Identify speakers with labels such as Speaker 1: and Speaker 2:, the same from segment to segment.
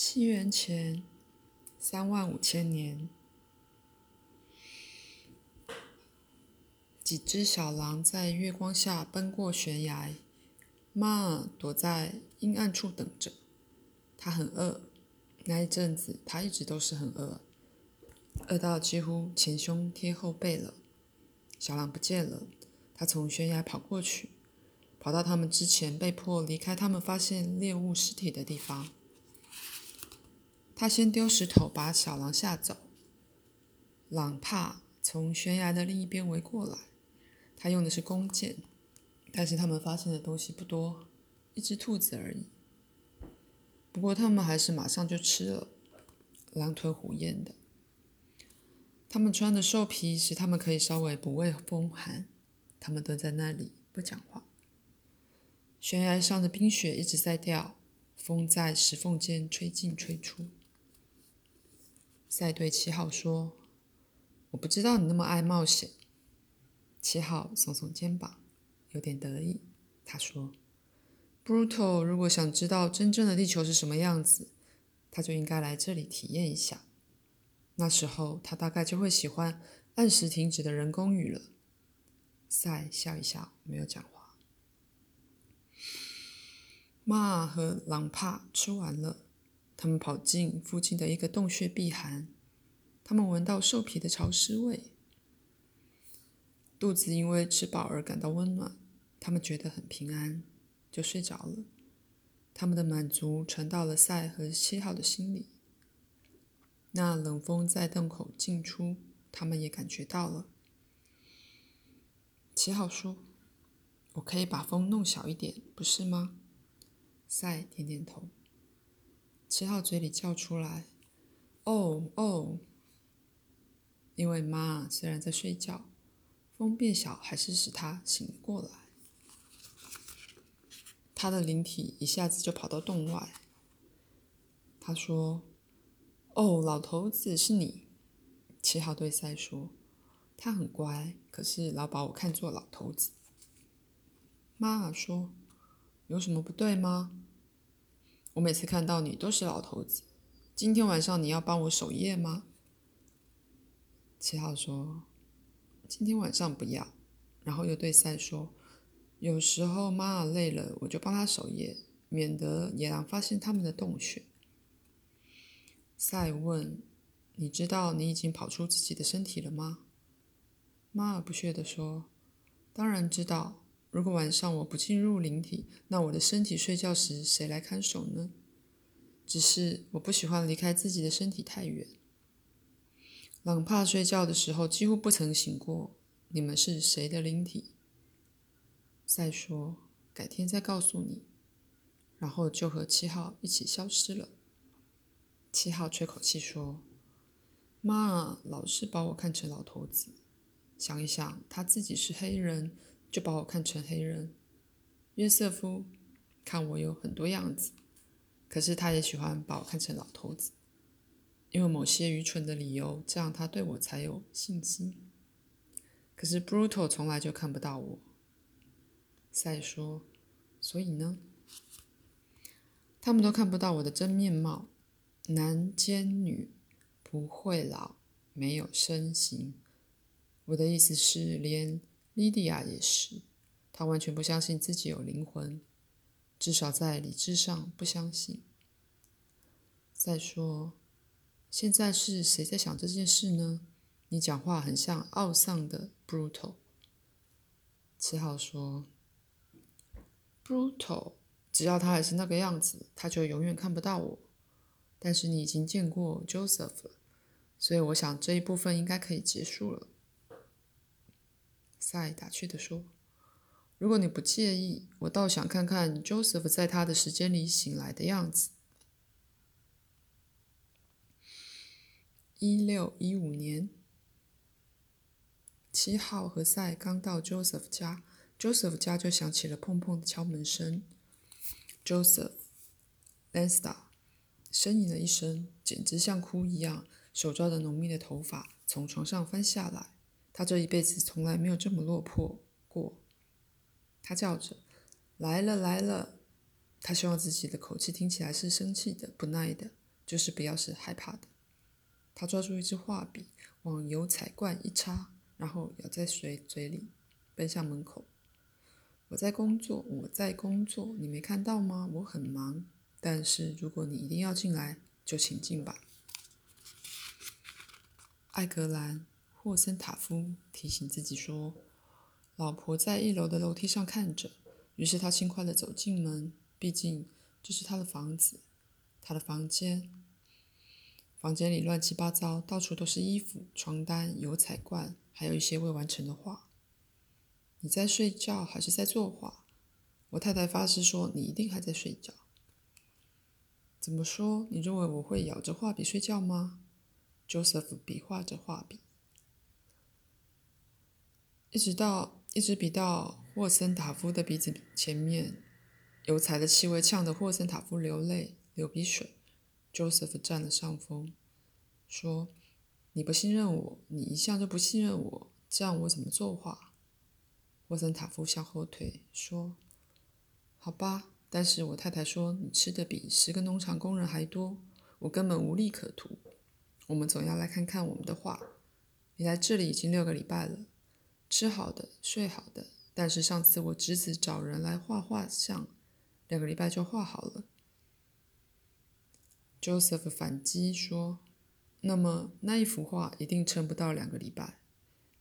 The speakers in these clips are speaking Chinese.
Speaker 1: 西元前三万五千年，几只小狼在月光下奔过悬崖。妈躲在阴暗处等着，它很饿。那一阵子，它一直都是很饿，饿到几乎前胸贴后背了。小狼不见了，它从悬崖跑过去，跑到他们之前被迫离开他们发现猎物尸体的地方。他先丢石头把小狼吓走，狼怕从悬崖的另一边围过来，他用的是弓箭。但是他们发现的东西不多，一只兔子而已。不过他们还是马上就吃了，狼吞虎咽的。他们穿的兽皮使他们可以稍微不畏风寒。他们蹲在那里不讲话。悬崖上的冰雪一直在掉，风在石缝间吹进吹出。赛对七号说：“我不知道你那么爱冒险。”七号耸耸肩膀。有点得意，他说：“Bruto 如果想知道真正的地球是什么样子，他就应该来这里体验一下。那时候他大概就会喜欢按时停止的人工雨了。”赛笑一笑，没有讲话。马和狼帕吃完了，他们跑进附近的一个洞穴避寒。他们闻到兽皮的潮湿味。肚子因为吃饱而感到温暖，他们觉得很平安，就睡着了。他们的满足传到了赛和七号的心里。那冷风在洞口进出，他们也感觉到了。七号说：“我可以把风弄小一点，不是吗？”赛点点头。七号嘴里叫出来：“哦哦！”因为妈虽然在睡觉。风变小，还是使他醒过来。他的灵体一下子就跑到洞外。他说：“哦，老头子是你。”七号对赛说：“他很乖，可是老把我看作老头子。”妈妈说：“有什么不对吗？我每次看到你都是老头子。今天晚上你要帮我守夜吗？”七号说。今天晚上不要，然后又对赛说：“有时候妈儿累了，我就帮他守夜，免得野狼发现他们的洞穴。”赛问：“你知道你已经跑出自己的身体了吗？”妈儿不屑地说：“当然知道。如果晚上我不进入灵体，那我的身体睡觉时谁来看守呢？只是我不喜欢离开自己的身体太远。”狼怕睡觉的时候几乎不曾醒过。你们是谁的灵体？再说，改天再告诉你。然后就和七号一起消失了。七号吹口气说：“妈，老是把我看成老头子。想一想，他自己是黑人，就把我看成黑人。约瑟夫，看我有很多样子，可是他也喜欢把我看成老头子。”因为某些愚蠢的理由，这样他对我才有信心。可是 Brutal 从来就看不到我。赛说：“所以呢？他们都看不到我的真面貌，男兼女，不会老，没有身形。我的意思是，连莉迪亚也是，她完全不相信自己有灵魂，至少在理智上不相信。”再说。现在是谁在想这件事呢？你讲话很像懊丧的 Brutal。七号说：“Brutal，只要他还是那个样子，他就永远看不到我。但是你已经见过 Joseph 了，所以我想这一部分应该可以结束了。”赛打趣地说：“如果你不介意，我倒想看看 Joseph 在他的时间里醒来的样子。”一六一五年，七号何塞刚到 Joseph 家，Joseph 家就响起了砰砰的敲门声。Joseph Lansta 呻吟了一声，简直像哭一样，手抓着浓密的头发从床上翻下来。他这一辈子从来没有这么落魄过。他叫着：“来了，来了！”他希望自己的口气听起来是生气的、不耐的。就是不要是害怕的。他抓住一支画笔，往油彩罐一插，然后咬在水嘴里，奔向门口。我在工作，我在工作，你没看到吗？我很忙。但是如果你一定要进来，就请进吧。艾格兰·霍森塔夫提醒自己说：“老婆在一楼的楼梯上看着。”于是他轻快地走进门，毕竟这是他的房子，他的房间。房间里乱七八糟，到处都是衣服、床单、油彩罐，还有一些未完成的画。你在睡觉还是在作画？我太太发誓说你一定还在睡觉。怎么说？你认为我会咬着画笔睡觉吗？Joseph 比划着画笔，一直到一直比到霍森塔夫的鼻子前面，油彩的气味呛得霍森塔夫流泪流鼻水。Joseph 占了上风，说：“你不信任我，你一向就不信任我，这样我怎么作画？”霍森塔夫向后退，说：“好吧。”但是我太太说你吃的比十个农场工人还多，我根本无利可图。我们总要来看看我们的画。你来这里已经六个礼拜了，吃好的，睡好的。但是上次我侄子找人来画画像，两个礼拜就画好了。Joseph 反击说：“那么那一幅画一定撑不到两个礼拜。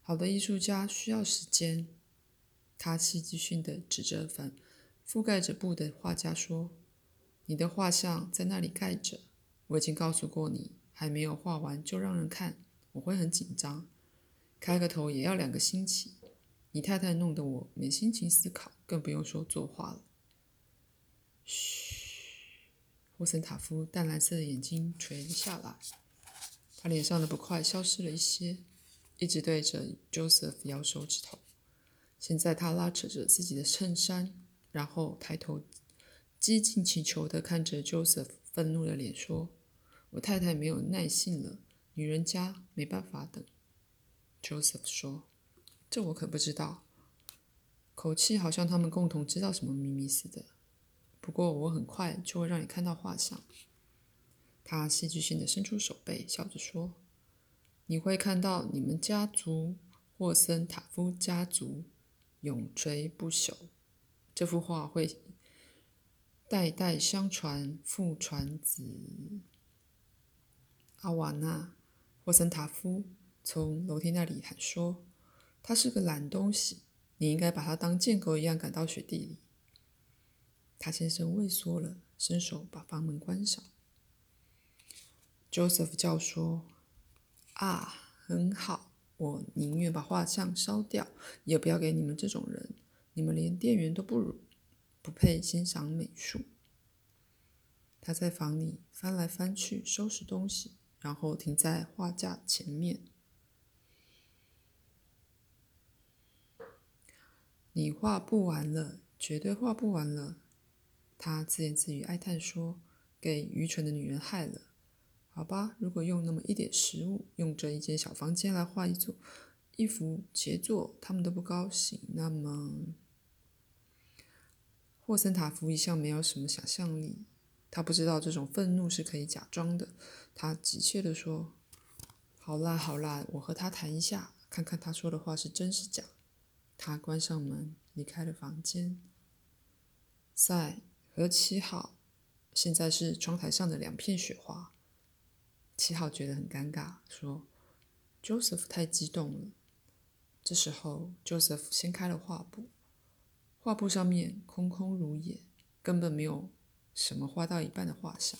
Speaker 1: 好的艺术家需要时间。”他戏剧性的指着反。覆盖着布的画家说：“你的画像在那里盖着。我已经告诉过你，还没有画完就让人看，我会很紧张。开个头也要两个星期。你太太弄得我没心情思考，更不用说作画了。”嘘，霍森塔夫淡蓝色的眼睛垂了下来，他脸上的不快消失了一些，一直对着 Joseph 摇手指头。现在他拉扯着自己的衬衫。然后抬头，激进祈求地看着 Joseph 愤怒的脸，说：“我太太没有耐性了，女人家没办法等。” Joseph 说：“这我可不知道。”口气好像他们共同知道什么秘密似的。不过我很快就会让你看到画像。他戏剧性的伸出手背，笑着说：“你会看到你们家族霍森塔夫家族永垂不朽。”这幅画会代代相传，父传子。阿瓦纳·霍森塔夫从楼梯那里喊说：“他是个懒东西，你应该把他当贱狗一样赶到雪地里。”他先生畏缩了，伸手把房门关上。Joseph 叫说：“啊，很好，我宁愿把画像烧掉，也不要给你们这种人。”你们连店员都不如，不配欣赏美术。他在房里翻来翻去收拾东西，然后停在画架前面。你画不完了，绝对画不完了。他自言自语哀叹说：“给愚蠢的女人害了。”好吧，如果用那么一点食物，用这一间小房间来画一座一幅杰作，他们都不高兴，那么……霍森塔夫一向没有什么想象力，他不知道这种愤怒是可以假装的。他急切地说：“好啦，好啦，我和他谈一下，看看他说的话是真是假。”他关上门，离开了房间。赛和七号现在是窗台上的两片雪花。七号觉得很尴尬，说：“Joseph 太激动了。”这时候，Joseph 掀开了画布。画布上面空空如也，根本没有什么画到一半的画像。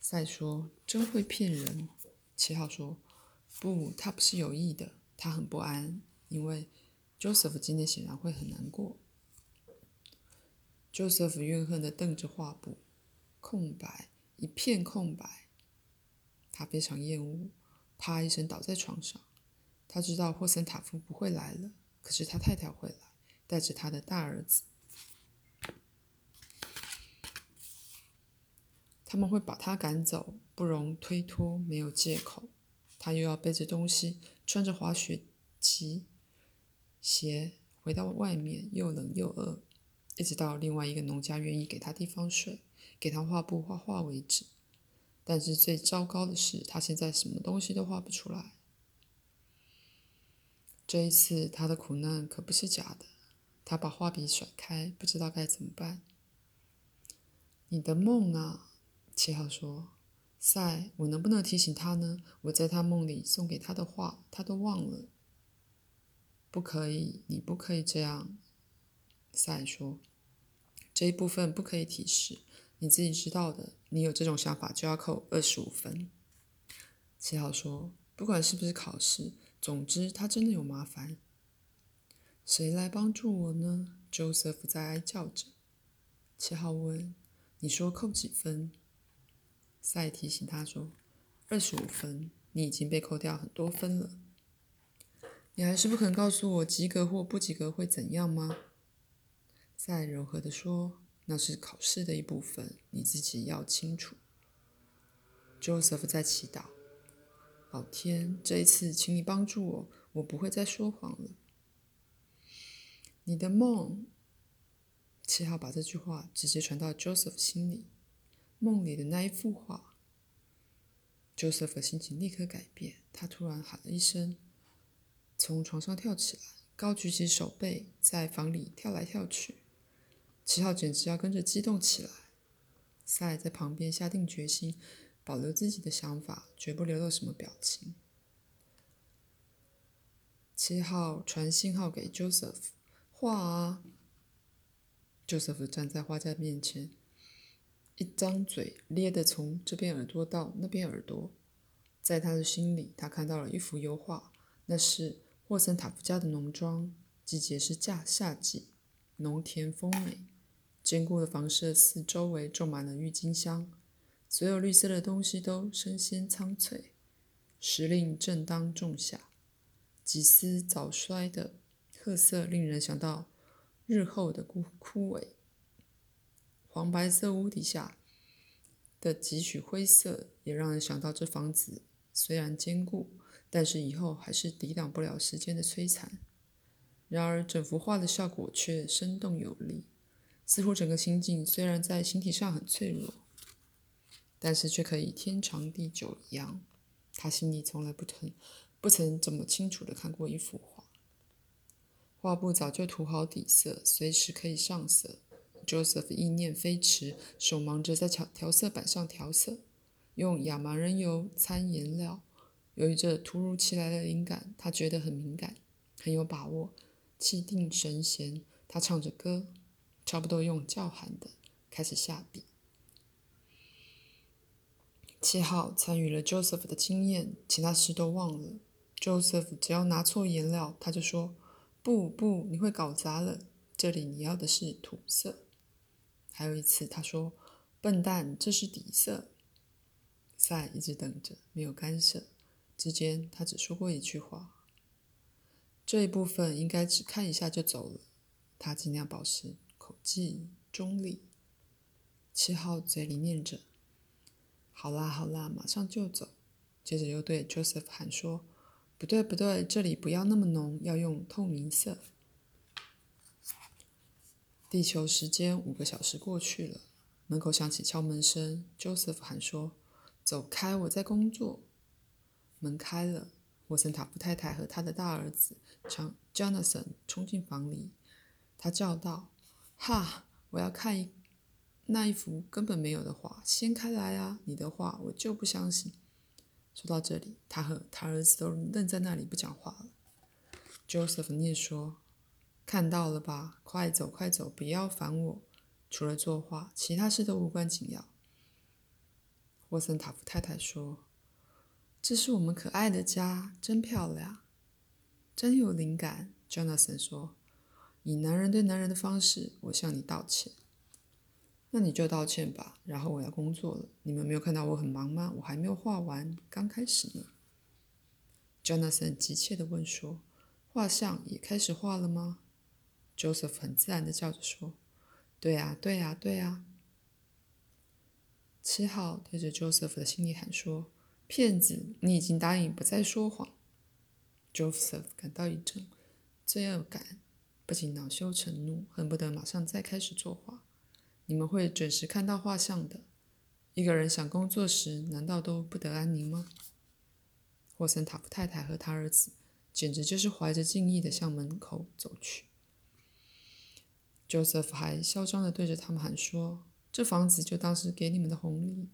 Speaker 1: 赛说：“真会骗人。”七号说：“不，他不是有意的，他很不安，因为 Joseph 今天显然会很难过。” Joseph 怨恨地瞪着画布，空白，一片空白。他非常厌恶，啪一声倒在床上。他知道霍森塔夫不会来了，可是他太太会来。带着他的大儿子，他们会把他赶走，不容推脱，没有借口。他又要背着东西，穿着滑雪骑鞋回到外面，又冷又饿，一直到另外一个农家愿意给他地方睡，给他画布画画为止。但是最糟糕的是，他现在什么东西都画不出来。这一次，他的苦难可不是假的。他把画笔甩开，不知道该怎么办。你的梦啊，七号说：“赛，我能不能提醒他呢？我在他梦里送给他的画，他都忘了。”不可以，你不可以这样。赛说：“这一部分不可以提示，你自己知道的。你有这种想法，就要扣二十五分。”七号说：“不管是不是考试，总之他真的有麻烦。”谁来帮助我呢？Joseph 在哀叫着。七号问：“你说扣几分？”赛提醒他说：“二十五分，你已经被扣掉很多分了。你还是不肯告诉我及格或不及格会怎样吗？”再柔和地说：“那是考试的一部分，你自己要清楚。”Joseph 在祈祷：“老天，这一次请你帮助我，我不会再说谎了。”你的梦，七号把这句话直接传到 Joseph 心里。梦里的那一幅画，Joseph 的心情立刻改变。他突然喊了一声，从床上跳起来，高举起手背，在房里跳来跳去。七号简直要跟着激动起来。赛在旁边下定决心，保留自己的想法，绝不流露什么表情。七号传信号给 Joseph。画啊！Joseph 站在画家面前，一张嘴咧得从这边耳朵到那边耳朵。在他的心里，他看到了一幅油画，那是霍森塔夫家的农庄。季节是夏夏季，农田丰美，坚固的房舍四周围种满了郁金香，所有绿色的东西都生鲜苍翠。时令正当仲夏，几丝早衰的。褐色令人想到日后的枯枯萎。黄白色屋底下的几许灰色，也让人想到这房子虽然坚固，但是以后还是抵挡不了时间的摧残。然而，整幅画的效果却生动有力，似乎整个情景虽然在形体上很脆弱，但是却可以天长地久一样。他心里从来不曾不曾这么清楚的看过一幅画。画布早就涂好底色，随时可以上色。Joseph 意念飞驰，手忙着在调调色板上调色，用亚麻仁油掺颜料。由于这突如其来的灵感，他觉得很敏感，很有把握，气定神闲。他唱着歌，差不多用叫喊的开始下笔。七号参与了 Joseph 的经验，其他事都忘了。Joseph 只要拿错颜料，他就说。不不，你会搞砸了。这里你要的是土色。还有一次，他说：“笨蛋，这是底色。”赛一直等着，没有干涉。之间，他只说过一句话：“这一部分应该只看一下就走了。”他尽量保持口技中立。七号嘴里念着：“好啦好啦，马上就走。”接着又对 Joseph 喊说。不对，不对，这里不要那么浓，要用透明色。地球时间五个小时过去了，门口响起敲门声。Joseph 喊说：“走开，我在工作。”门开了，沃森塔夫太太和他的大儿子 John Jonathan 冲进房里。他叫道：“哈，我要看一那一幅根本没有的画，掀开来啊！你的画，我就不相信。”说到这里，他和他儿子都愣在那里不讲话了。Joseph 念说：“看到了吧，快走快走，不要烦我。除了作画，其他事都无关紧要。”沃森塔夫太太说：“这是我们可爱的家，真漂亮，真有灵感。”Jonathan 说：“以男人对男人的方式，我向你道歉。”那你就道歉吧，然后我要工作了。你们没有看到我很忙吗？我还没有画完，刚开始呢。Jonathan 急切地问说：“画像也开始画了吗？”Joseph 很自然地叫着说：“对呀，对呀，对呀。”七号对着 Joseph 的心里喊说：“骗子，你已经答应不再说谎。”Joseph 感到一阵罪恶感，不仅恼羞成怒，恨不得马上再开始作画。你们会准时看到画像的，一个人想工作时，难道都不得安宁吗？霍森塔夫太太和他儿子简直就是怀着敬意的向门口走去。Joseph 还嚣张的对着他们喊说：“这房子就当是给你们的红利，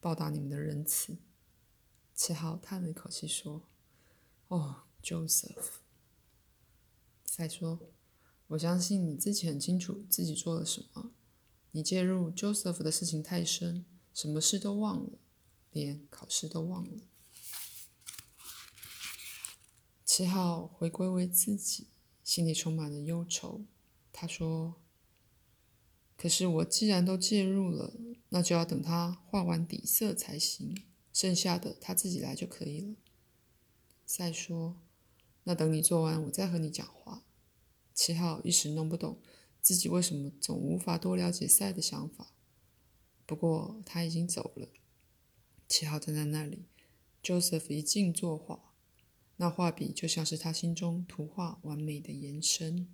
Speaker 1: 报答你们的仁慈。”七号叹了一口气说：“哦，Joseph。”再说：“我相信你自己很清楚自己做了什么。你介入 Joseph 的事情太深，什么事都忘了，连考试都忘了。”七号回归为自己，心里充满了忧愁。他说：“可是我既然都介入了，那就要等他画完底色才行，剩下的他自己来就可以了。”再说：“那等你做完，我再和你讲话。”七号一时弄不懂自己为什么总无法多了解赛的想法。不过他已经走了。七号站在那里，Joseph 一静作画。那画笔就像是他心中图画完美的延伸。